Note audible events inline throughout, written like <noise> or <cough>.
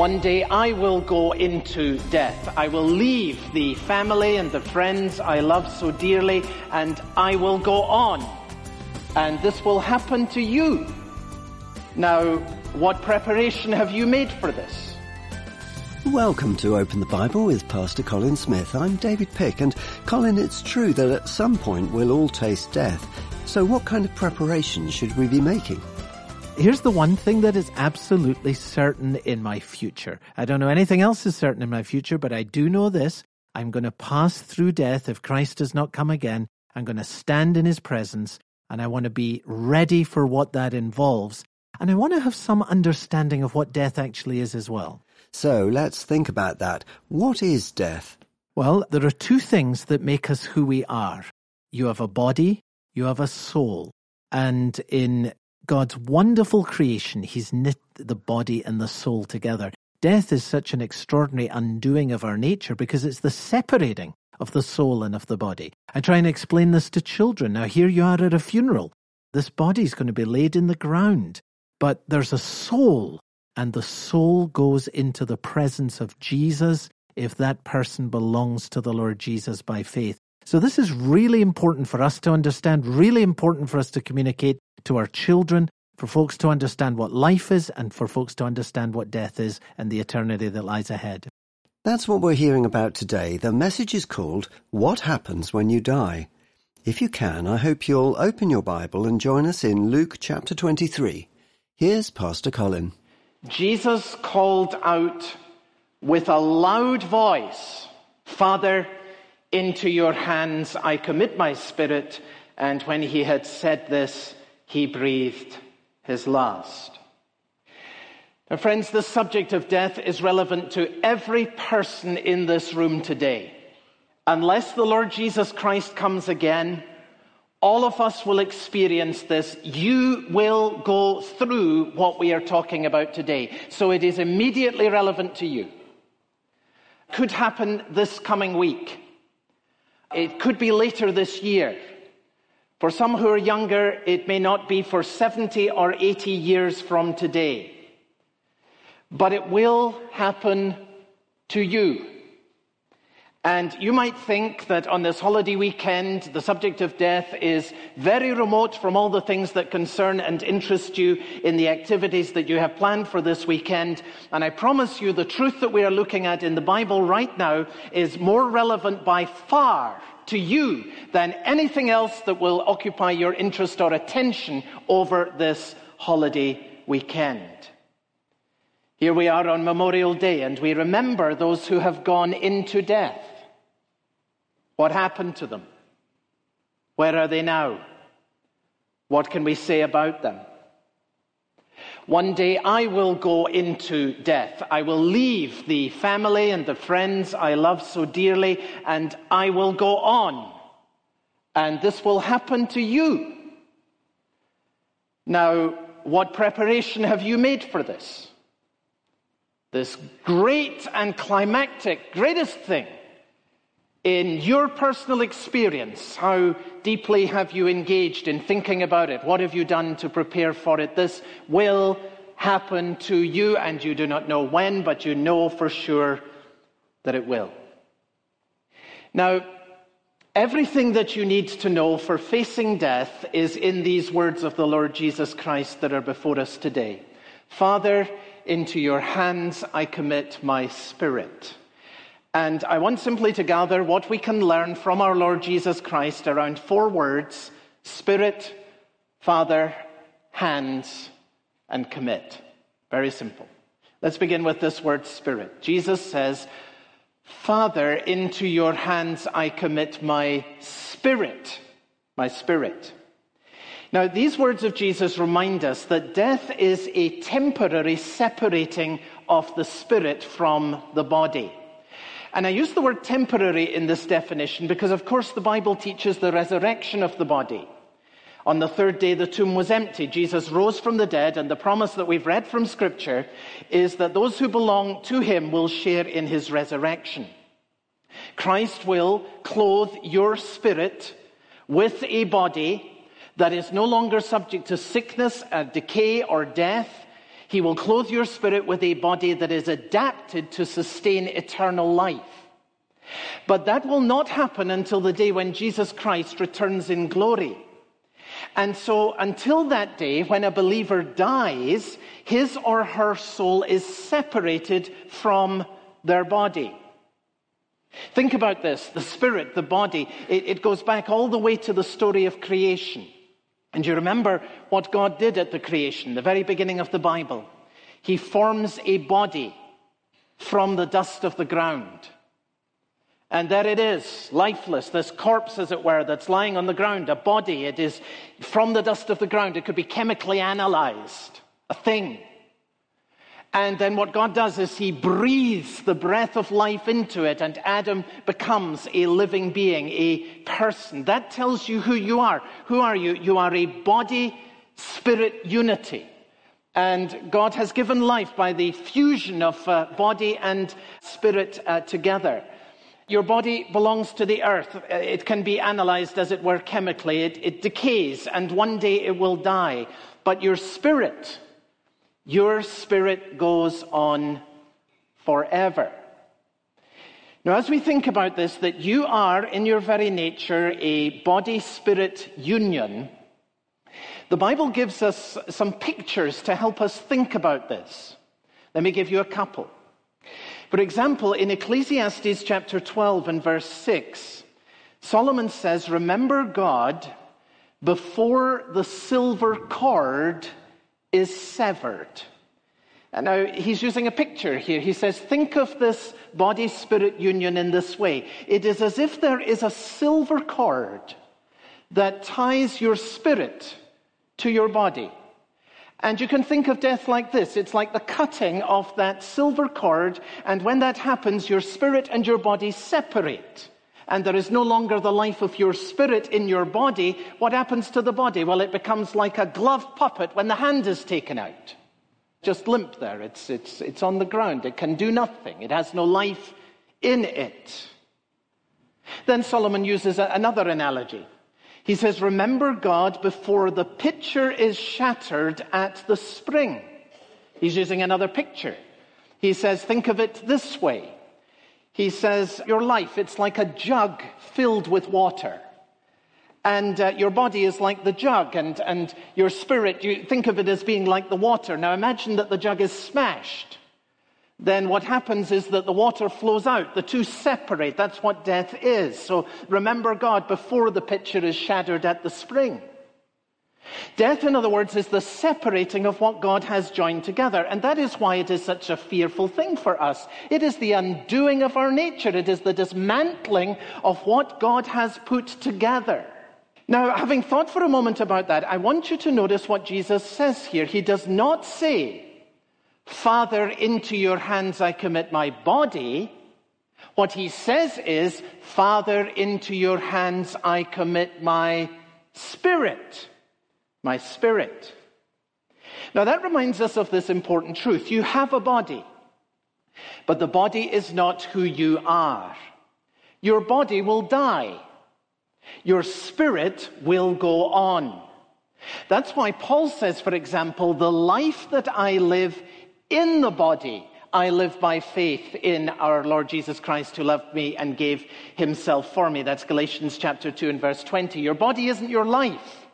One day I will go into death. I will leave the family and the friends I love so dearly and I will go on. And this will happen to you. Now, what preparation have you made for this? Welcome to Open the Bible with Pastor Colin Smith. I'm David Pick and Colin, it's true that at some point we'll all taste death. So what kind of preparation should we be making? Here's the one thing that is absolutely certain in my future. I don't know anything else is certain in my future, but I do know this. I'm going to pass through death if Christ does not come again. I'm going to stand in his presence and I want to be ready for what that involves. And I want to have some understanding of what death actually is as well. So let's think about that. What is death? Well, there are two things that make us who we are. You have a body, you have a soul. And in God's wonderful creation, He's knit the body and the soul together. Death is such an extraordinary undoing of our nature because it's the separating of the soul and of the body. I try and explain this to children. Now, here you are at a funeral. This body is going to be laid in the ground, but there's a soul, and the soul goes into the presence of Jesus if that person belongs to the Lord Jesus by faith. So this is really important for us to understand, really important for us to communicate to our children, for folks to understand what life is, and for folks to understand what death is and the eternity that lies ahead. That's what we're hearing about today. The message is called What Happens When You Die. If you can, I hope you'll open your Bible and join us in Luke chapter 23. Here's Pastor Colin. Jesus called out with a loud voice, Father, into your hands I commit my spirit. And when he had said this, he breathed his last. Now, friends, the subject of death is relevant to every person in this room today. Unless the Lord Jesus Christ comes again, all of us will experience this. You will go through what we are talking about today. So it is immediately relevant to you. Could happen this coming week. It could be later this year. For some who are younger, it may not be for 70 or 80 years from today. But it will happen to you. And you might think that on this holiday weekend, the subject of death is very remote from all the things that concern and interest you in the activities that you have planned for this weekend. And I promise you the truth that we are looking at in the Bible right now is more relevant by far to you than anything else that will occupy your interest or attention over this holiday weekend. Here we are on Memorial Day, and we remember those who have gone into death. What happened to them? Where are they now? What can we say about them? One day I will go into death. I will leave the family and the friends I love so dearly, and I will go on. And this will happen to you. Now, what preparation have you made for this? This great and climactic, greatest thing in your personal experience. How deeply have you engaged in thinking about it? What have you done to prepare for it? This will happen to you, and you do not know when, but you know for sure that it will. Now, everything that you need to know for facing death is in these words of the Lord Jesus Christ that are before us today. Father, into your hands I commit my spirit. And I want simply to gather what we can learn from our Lord Jesus Christ around four words Spirit, Father, hands, and commit. Very simple. Let's begin with this word Spirit. Jesus says, Father, into your hands I commit my spirit, my spirit. Now, these words of Jesus remind us that death is a temporary separating of the spirit from the body. And I use the word temporary in this definition because, of course, the Bible teaches the resurrection of the body. On the third day, the tomb was empty. Jesus rose from the dead, and the promise that we've read from Scripture is that those who belong to him will share in his resurrection. Christ will clothe your spirit with a body that is no longer subject to sickness, uh, decay, or death. He will clothe your spirit with a body that is adapted to sustain eternal life. But that will not happen until the day when Jesus Christ returns in glory. And so, until that day, when a believer dies, his or her soul is separated from their body. Think about this the spirit, the body, it, it, goes back all the way to the story of creation. And you remember what God did at the creation, the very beginning of the Bible. He forms a body from the dust of the ground. And there it is, lifeless, this corpse, as it were, that's lying on the ground, a body. It is from the dust of the ground. It could be chemically analyzed, a thing. And then what God does is He breathes the breath of life into it, and Adam becomes a living being, a person. That tells you who you are. Who are you? You are a body spirit unity. And God has given life by the fusion of uh, body and spirit uh, together. Your body belongs to the earth. Uh, it can be analyzed, as it were, chemically. It, it decays, and one day it will die. But your spirit, your spirit goes on forever. Now, as we think about this, that you are in your very nature a body spirit union, the Bible gives us some pictures to help us think about this. Let me give you a couple. For example, in Ecclesiastes chapter 12 and verse 6, Solomon says, Remember God before the silver cord is severed. And now he's using a picture here. He says, Think of this body spirit union in this way. It is as if there is a silver cord that ties your spirit to your body. And you can think of death like this it's like the cutting of that silver cord, and when that happens, your spirit and your body separate. And there is no longer the life of your spirit in your body. What happens to the body? Well, it becomes like a glove puppet when the hand is taken out. Just limp there. It's, it's, it's on the ground. It can do nothing. It has no life in it. Then Solomon uses another analogy. He says, Remember God before the pitcher is shattered at the spring. He's using another picture. He says, Think of it this way. He says, Your life, it's like a jug filled with water. And uh, your body is like the jug, and, and your spirit, you think of it as being like the water. Now imagine that the jug is smashed then what happens is that the water flows out. The two separate. That's what death is. So remember God before the pitcher is shattered at the spring. Death, in other words, is the separating of what God has joined together. And that is why it is such a fearful thing for us. It is the undoing of our nature. It is the dismantling of what God has put together. Now, having thought for a moment about that, I want you to notice what Jesus says here. He does not say, Father, into your hands I commit my body. What he says is, Father, into your hands I commit my spirit. My spirit. Now that reminds us of this important truth. You have a body, but the body is not who you are. Your body will die. Your spirit will go on. That's why Paul says, for example, the life that I live in the body, I live by faith in our Lord Jesus Christ who loved me and gave himself for me. That's Galatians chapter 2 and verse 20. Your body isn't your life.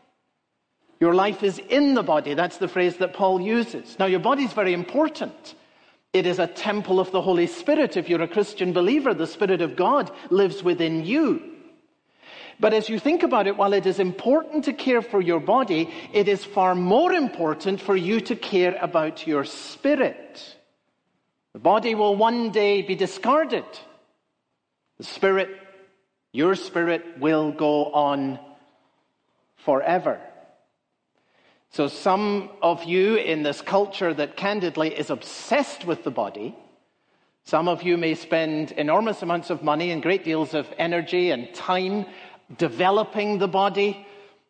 Your life is in the body. That's the phrase that Paul uses. Now, your body is very important. It is a temple of the Holy Spirit. If you're a Christian believer, the Spirit of God lives within you. But as you think about it, while it is important to care for your body, it is far more important for you to care about your spirit. The body will one day be discarded. The spirit, your spirit, will go on forever. So, some of you in this culture that candidly is obsessed with the body, some of you may spend enormous amounts of money and great deals of energy and time developing the body,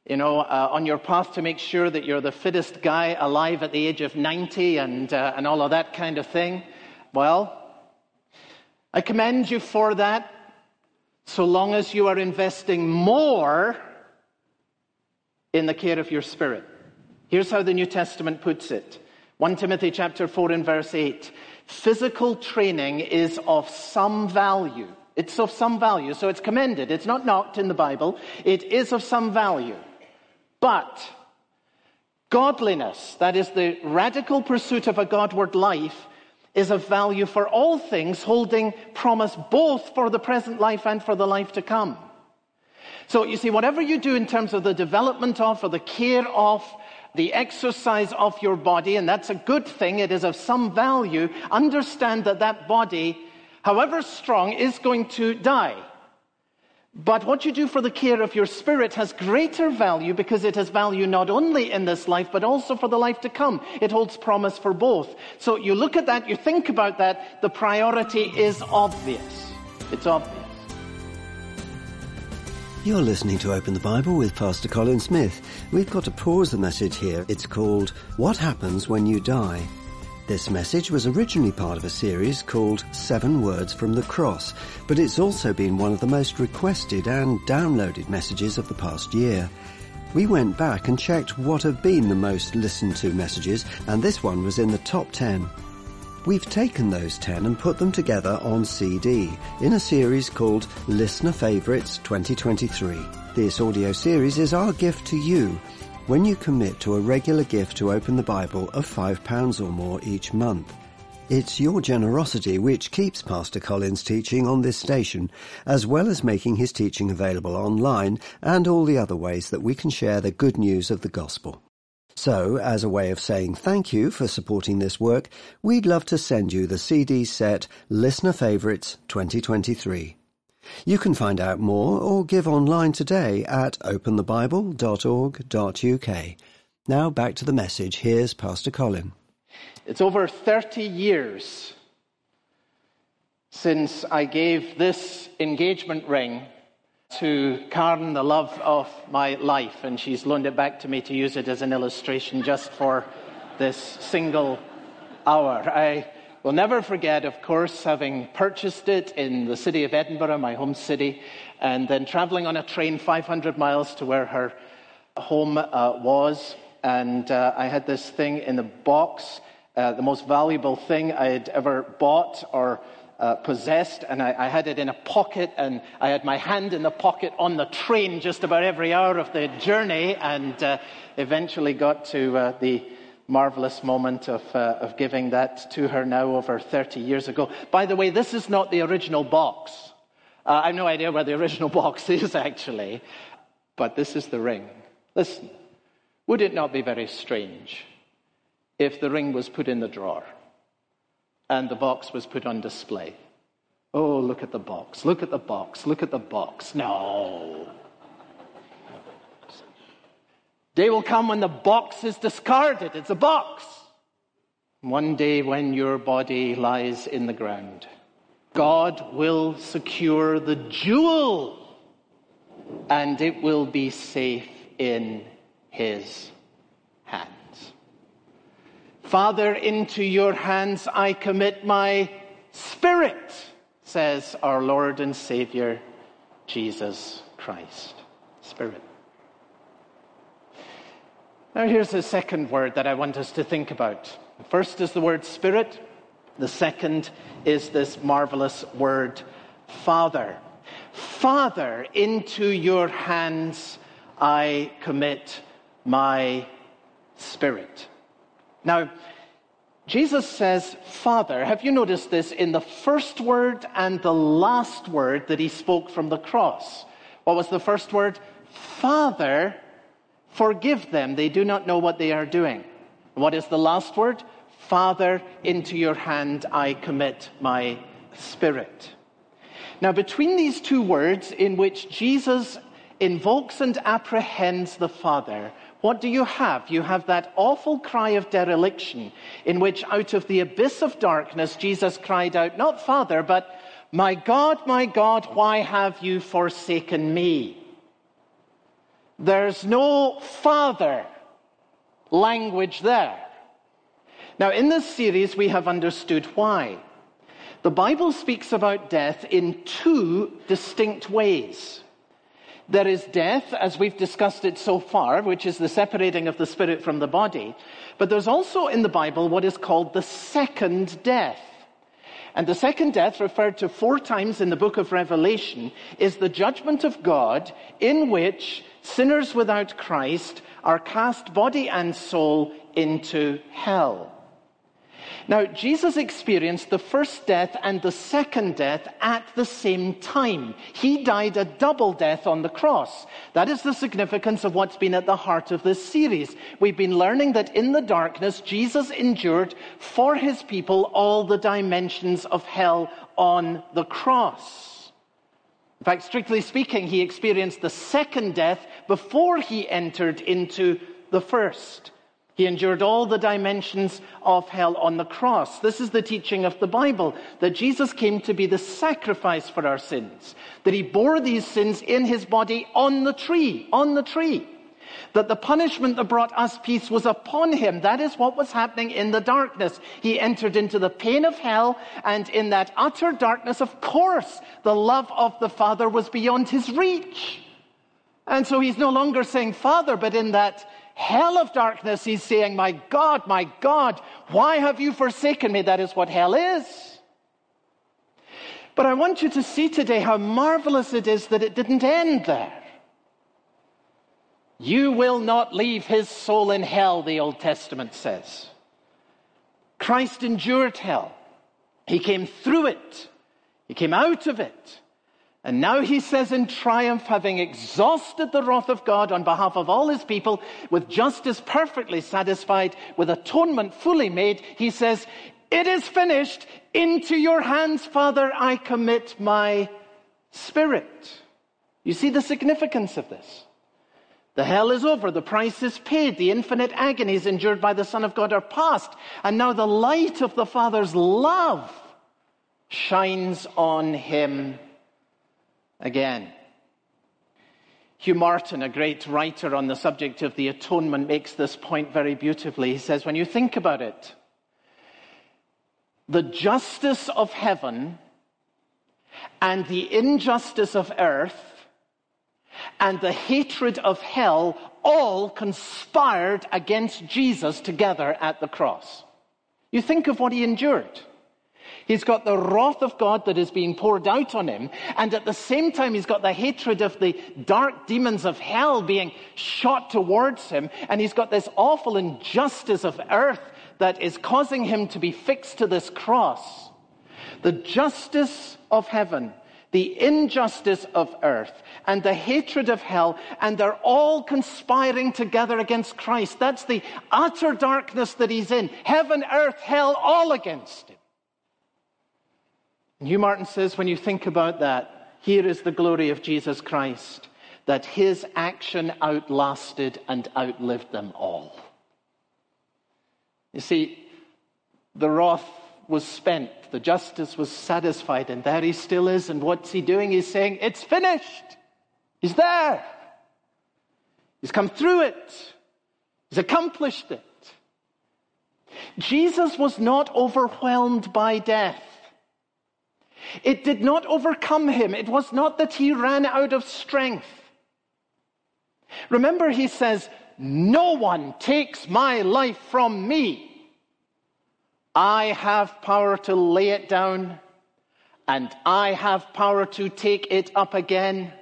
you know, uh, on your path to make sure that you're the fittest guy alive at the age of 90 and, uh, and all of that kind of thing. Well, I commend you for that so long as you are investing more in the care of your spirit. Here's how the New Testament puts it 1 Timothy chapter 4 and verse 8. Physical training is of some value. It's of some value, so it's commended. It's not knocked in the Bible. It is of some value. But godliness, that is the radical pursuit of a Godward life, is of value for all things, holding promise both for the present life and for the life to come. So you see, whatever you do in terms of the development of or the care of the exercise of your body, and that's a good thing, it is of some value, understand that that body, however strong, is going to die. But what you do for the care of your spirit has greater value because it has value not only in this life, but also for the life to come. It holds promise for both. So you look at that, you think about that, the priority is obvious. It's obvious. You're listening to Open the Bible with Pastor Colin Smith. We've got to pause the message here. It's called What Happens When You Die? This message was originally part of a series called Seven Words from the Cross, but it's also been one of the most requested and downloaded messages of the past year. We went back and checked what have been the most listened to messages, and this one was in the top 10. We've taken those 10 and put them together on CD in a series called Listener Favorites 2023. This audio series is our gift to you when you commit to a regular gift to open the Bible of £5 or more each month. It's your generosity which keeps Pastor Colin's teaching on this station, as well as making his teaching available online and all the other ways that we can share the good news of the gospel. So, as a way of saying thank you for supporting this work, we'd love to send you the CD set Listener Favorites 2023. You can find out more or give online today at openthebible.org.uk. Now back to the message. Here's Pastor Colin. It's over 30 years since I gave this engagement ring to Karen, the love of my life, and she's loaned it back to me to use it as an illustration just for this single hour. I will never forget, of course, having purchased it in the city of Edinburgh, my home city, and then traveling on a train 500 miles to where her home uh, was. And uh, I had this thing in a box, uh, the most valuable thing I had ever bought or uh, possessed, and I, I, had it in a pocket, and I had my hand in the pocket on the train just about every hour of the journey, and uh, eventually got to uh, the marvelous moment of, uh, of giving that to her now over 30 years ago. By the way, this is not the original box. Uh, I have no idea where the original <laughs> box is, actually, but this is the ring. Listen, would it not be very strange if the ring was put in the drawer and the box was put on display? Oh, look at the box, look at the box, look at the box. No. Day will come when the box is discarded. It's a box. One day when your body lies in the ground, God will secure the jewel and it will be safe in his. Father, into your hands I commit my spirit, says our Lord and Savior, Jesus Christ. Spirit. Now, here's the second word that I want us to think about. The first is the word spirit, the second is this marvelous word Father. Father, into your hands I commit my spirit. Now, Jesus says, Father. Have you noticed this in the first word and the last word that he spoke from the cross? What was the first word? Father, Forgive them, they do not know what they are doing. What is the last word? Father, into your hand I commit my spirit. Now, between these two words, in which Jesus invokes and apprehends the Father, what do you have? You have that awful cry of dereliction, in which out of the abyss of darkness, Jesus cried out, not Father, but, My God, my God, why have you forsaken me? There's no father language there. Now, in this series, we have understood why. The Bible speaks about death in two distinct ways. There is death, as we've discussed it so far, which is the separating of the spirit from the body. But there's also in the Bible what is called the second death. And the second death, referred to four times in the book of Revelation, is the judgment of God in which sinners without Christ are cast body and soul into hell. Now, Jesus experienced the first death and the second death at the same time. He died a double death on the cross. That is the significance of what's been at the heart of this series. We've been learning that in the darkness, Jesus endured for his people all the dimensions of hell on the cross. In fact, strictly speaking, he experienced the second death before he entered into the first. He endured all the dimensions of hell on the cross. This is the teaching of the Bible that Jesus came to be the sacrifice for our sins, that he bore these sins in his body on the tree, on the tree. That the punishment that brought us peace was upon him. That is what was happening in the darkness. He entered into the pain of hell, and in that utter darkness, of course, the love of the Father was beyond his reach. And so he's no longer saying Father, but in that hell of darkness, he's saying, My God, my God, why have you forsaken me? That is what hell is. But I want you to see today how marvelous it is that it didn't end there. You will not leave his soul in hell, the Old Testament says. Christ endured hell. He came through it. He came out of it. And now he says in triumph, having exhausted the wrath of God on behalf of all his people, with justice perfectly satisfied, with atonement fully made, he says, It is finished. Into your hands, Father, I commit my spirit. You see the significance of this. The hell is over. The price is paid. The infinite agonies endured by the Son of God are past. And now the light of the Father's love shines on him again. Hugh Martin, a great writer on the subject of the atonement, makes this point very beautifully. He says, when you think about it, the justice of heaven and the injustice of earth and the hatred of hell all conspired against Jesus together at the cross. You think of what he endured. He's got the wrath of God that is being poured out on him. And at the same time, he's got the hatred of the dark demons of hell being shot towards him. And he's got this awful injustice of earth that is causing him to be fixed to this cross. The justice of heaven, the injustice of earth, and the hatred of hell, and they're all conspiring together against Christ. That's the utter darkness that he's in. Heaven, earth, hell, all against him. Hugh Martin says, when you think about that, here is the glory of Jesus Christ, that his action outlasted and outlived them all. You see, the wrath was spent, the justice was satisfied, and there he still is. And what's he doing? He's saying, It's finished. He's there. He's come through it. He's accomplished it. Jesus was not overwhelmed by death. It did not overcome him. It was not that he ran out of strength. Remember, he says, No one takes my life from me. I have power to lay it down, and I have power to take it up again.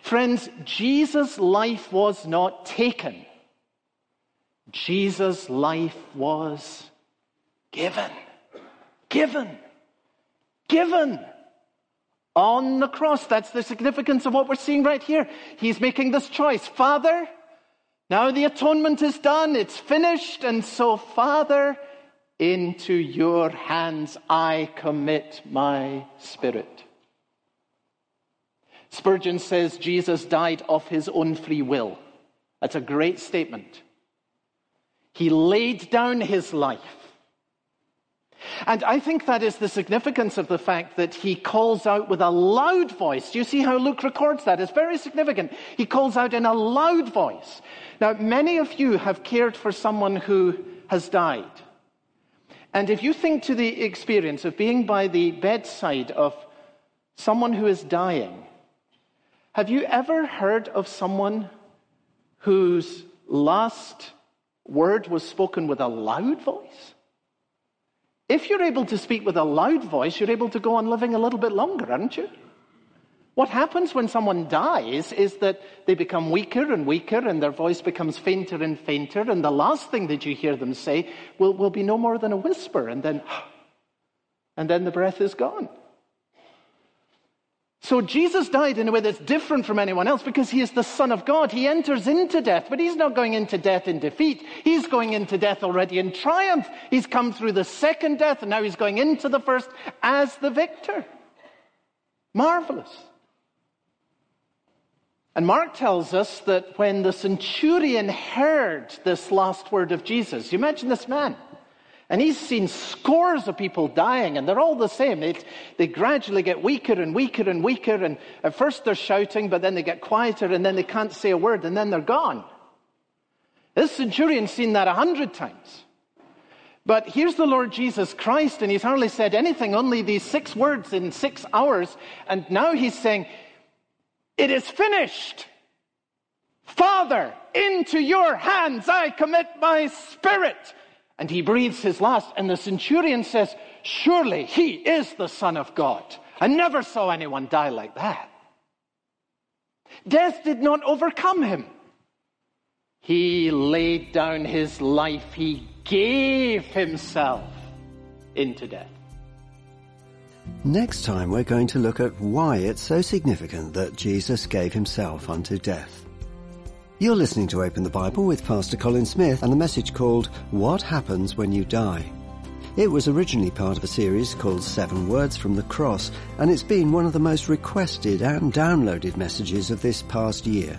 Friends, Jesus' life was not taken. Jesus' life was given. Given given on the cross. That's the significance of what we're seeing right here. He's making this choice. Father, now the atonement is done. It's finished. And so, Father, into your hands I commit my spirit. Spurgeon says Jesus died of his own free will. That's a great statement. He laid down his life. And I think that is the significance of the fact that he calls out with a loud voice. Do you see how Luke records that? It's very significant. He calls out in a loud voice. Now, many of you have cared for someone who has died. And if you think to the experience of being by the bedside of someone who is dying, Have you ever heard of someone whose last word was spoken with a loud voice? If you're able to speak with a loud voice, you're able to go on living a little bit longer, aren't you? What happens when someone dies is that they become weaker and weaker and their voice becomes fainter and fainter, and the last thing that you hear them say will, will be no more than a whisper, and then, <gasps> and then the breath is gone. So Jesus died in a way that's different from anyone else because he is the Son of God. He enters into death, but he's not going into death in defeat. He's going into death already in triumph. He's come through the second death and now he's going into the first as the victor. Marvelous. And Mark tells us that when the centurion heard this last word of Jesus, you imagine this man. And he's seen scores of people dying, and they're all the same. They, gradually get weaker and weaker and weaker, and at first they're shouting, but then they get quieter, and then they can't say a word, and then they're gone. This centurion's seen that a hundred times. But here's the Lord Jesus Christ, and he's hardly said anything, only these six words in six hours, and now he's saying, It is finished. Father, into your hands I commit my spirit. And he breathes his last, and the centurion says, Surely he is the Son of God. I never saw anyone die like that. Death did not overcome him. He laid down his life, he gave himself into death. Next time, we're going to look at why it's so significant that Jesus gave himself unto death. You're listening to Open the Bible with Pastor Colin Smith and the message called What Happens When You Die. It was originally part of a series called Seven Words from the Cross, and it's been one of the most requested and downloaded messages of this past year.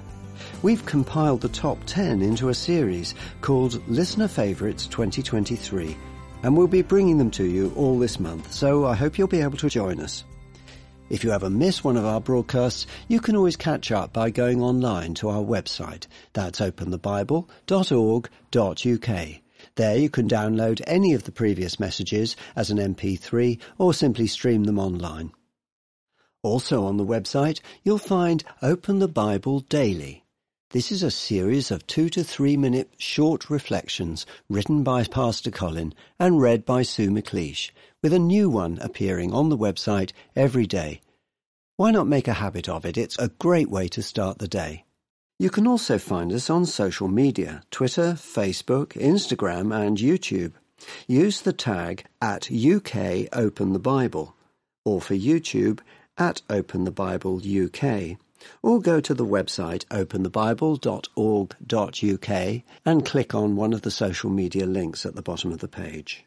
We've compiled the top 10 into a series called Listener Favorites 2023, and we'll be bringing them to you all this month, so I hope you'll be able to join us. If you ever miss one of our broadcasts, you can always catch up by going online to our website. That's openthebible.org.uk. There you can download any of the previous messages as an MP3 or simply stream them online. Also on the website, you'll find Open the Bible Daily. This is a series of two to three minute short reflections written by Pastor Colin and read by Sue McLeish, with a new one appearing on the website every day. Why not make a habit of it? It's a great way to start the day. You can also find us on social media Twitter, Facebook, Instagram, and YouTube. Use the tag at UK Open the Bible, or for YouTube, at Open the Bible UK, or go to the website openthebible.org.uk and click on one of the social media links at the bottom of the page.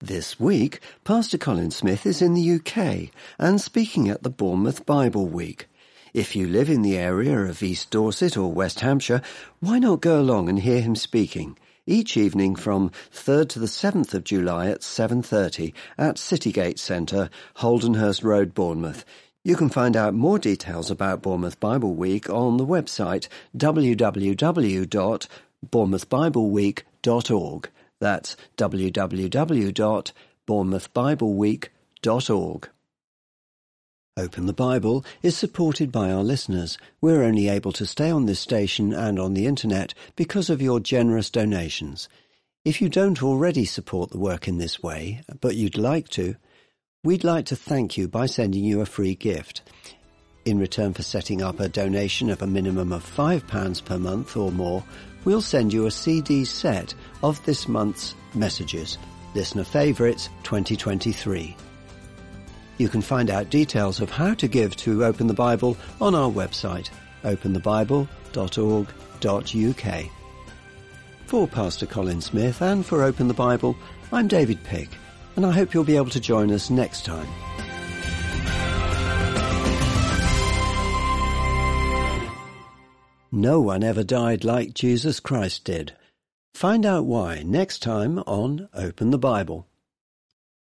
This week, Pastor Colin Smith is in the UK and speaking at the Bournemouth Bible Week. If you live in the area of East Dorset or West Hampshire, why not go along and hear him speaking? Each evening from 3rd to the 7th of July at 7.30 at Citygate Centre, Holdenhurst Road, Bournemouth. You can find out more details about Bournemouth Bible Week on the website www.bournemouthbibleweek.org. That's www.bournemouthbibleweek.org. Open the Bible is supported by our listeners. We're only able to stay on this station and on the internet because of your generous donations. If you don't already support the work in this way, but you'd like to, we'd like to thank you by sending you a free gift. In return for setting up a donation of a minimum of £5 per month or more, we'll send you a CD set of this month's messages, Listener Favourites 2023. You can find out details of how to give to Open the Bible on our website, openthebible.org.uk. For Pastor Colin Smith and for Open the Bible, I'm David Pick, and I hope you'll be able to join us next time. No one ever died like Jesus Christ did. Find out why next time on Open the Bible.